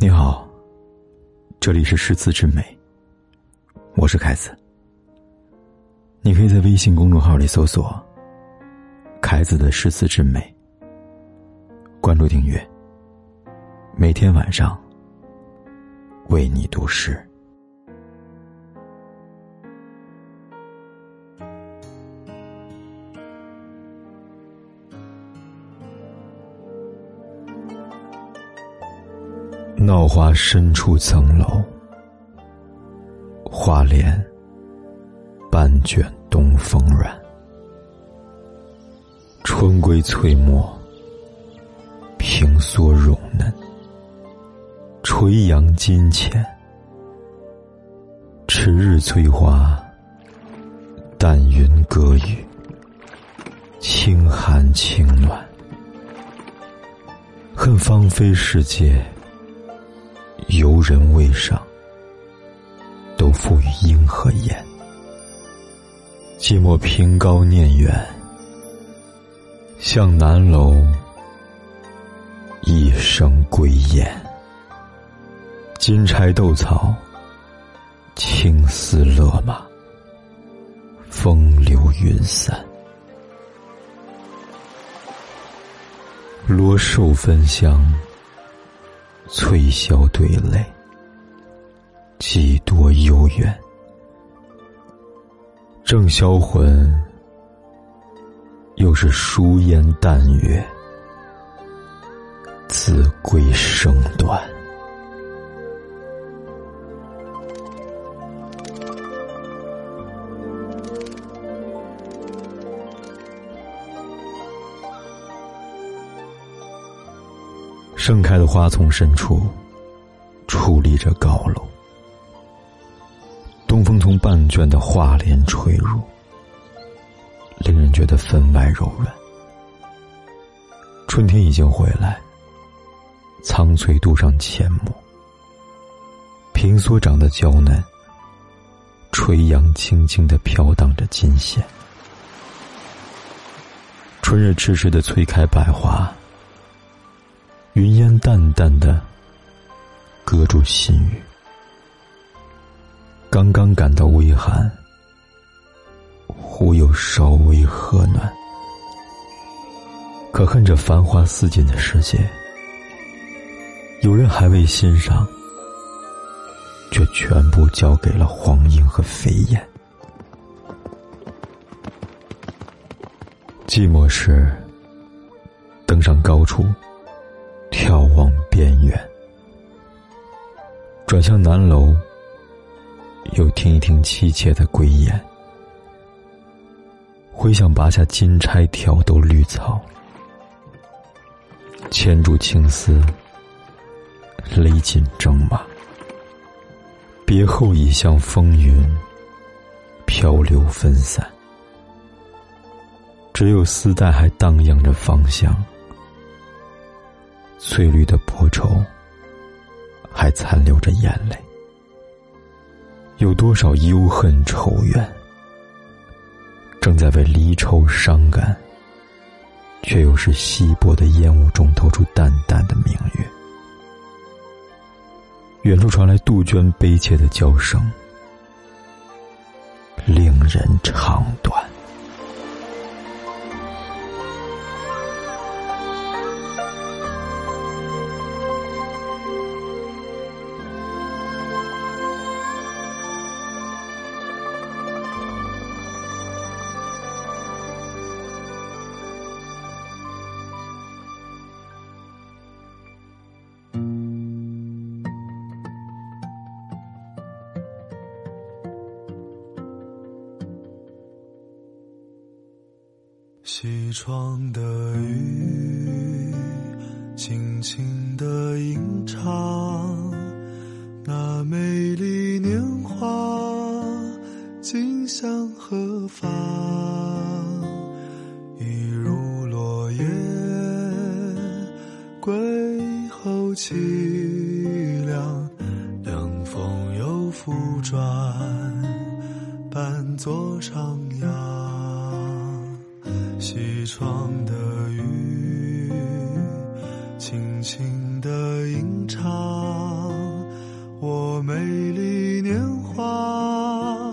你好，这里是诗词之美，我是凯子。你可以在微信公众号里搜索“凯子的诗词之美”，关注订阅，每天晚上为你读诗。闹花深处层楼，花帘半卷东风软。春归翠墨，平缩绒嫩。垂杨金钱，迟日催花，淡云歌雨，清寒清暖。恨芳菲世界。游人未上，都付与莺和燕。寂寞凭高念远，向南楼一声归雁。金钗斗草，青丝勒马，风流云散。罗寿芬香。翠箫对泪，几多幽怨。正销魂，又是疏烟淡月，自归声断。盛开的花丛深处，矗立着高楼。东风从半卷的画帘吹入，令人觉得分外柔软。春天已经回来，苍翠渡上阡陌，平所长的娇嫩，垂杨轻轻的飘荡着金线。春日迟迟的催开百花。云烟淡淡的，隔住心语。刚刚感到微寒，忽又稍微和暖。可恨这繁花似锦的世界，有人还未欣赏，却全部交给了黄莺和飞燕。寂寞时，登上高处。眺望边缘，转向南楼，又听一听凄切的归雁。回想拔下金钗，挑逗绿草，牵住青丝，勒紧征马。别后已向风云漂流分散，只有丝带还荡漾着芳香。翠绿的薄绸，还残留着眼泪。有多少忧恨愁怨，正在为离愁伤感，却又是稀薄的烟雾中透出淡淡的明月。远处传来杜鹃悲切的叫声，令人肠断。西窗的雨，轻轻的吟唱，那美丽年华，今向何方？一如落叶归后凄凉，凉风又复转，伴作徜徉。西窗的雨，轻轻的吟唱，我美丽年华，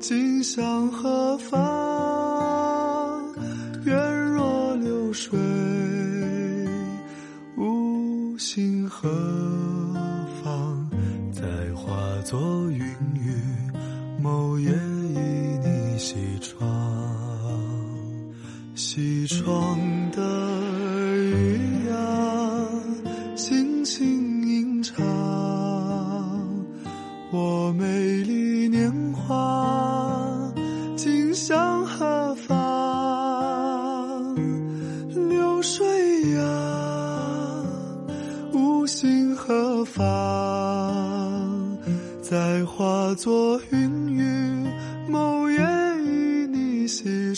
今想和。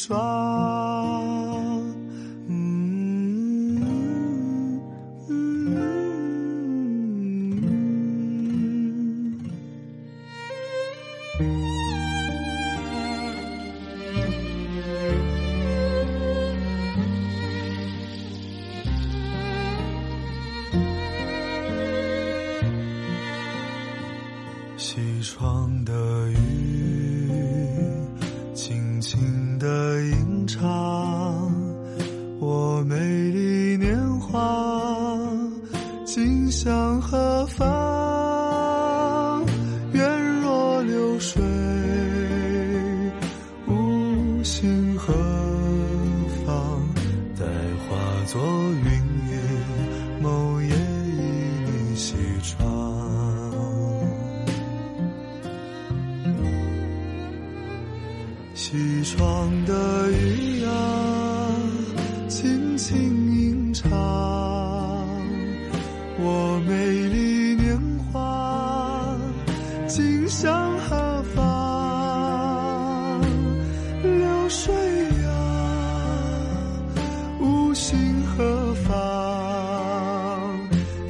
西心何方？待化作云烟，某夜倚你西窗。西窗的雨啊，轻轻吟唱，水啊，无心何妨？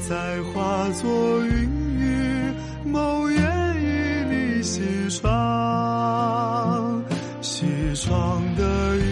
再化作云雨，某夜倚你西窗。西窗的雨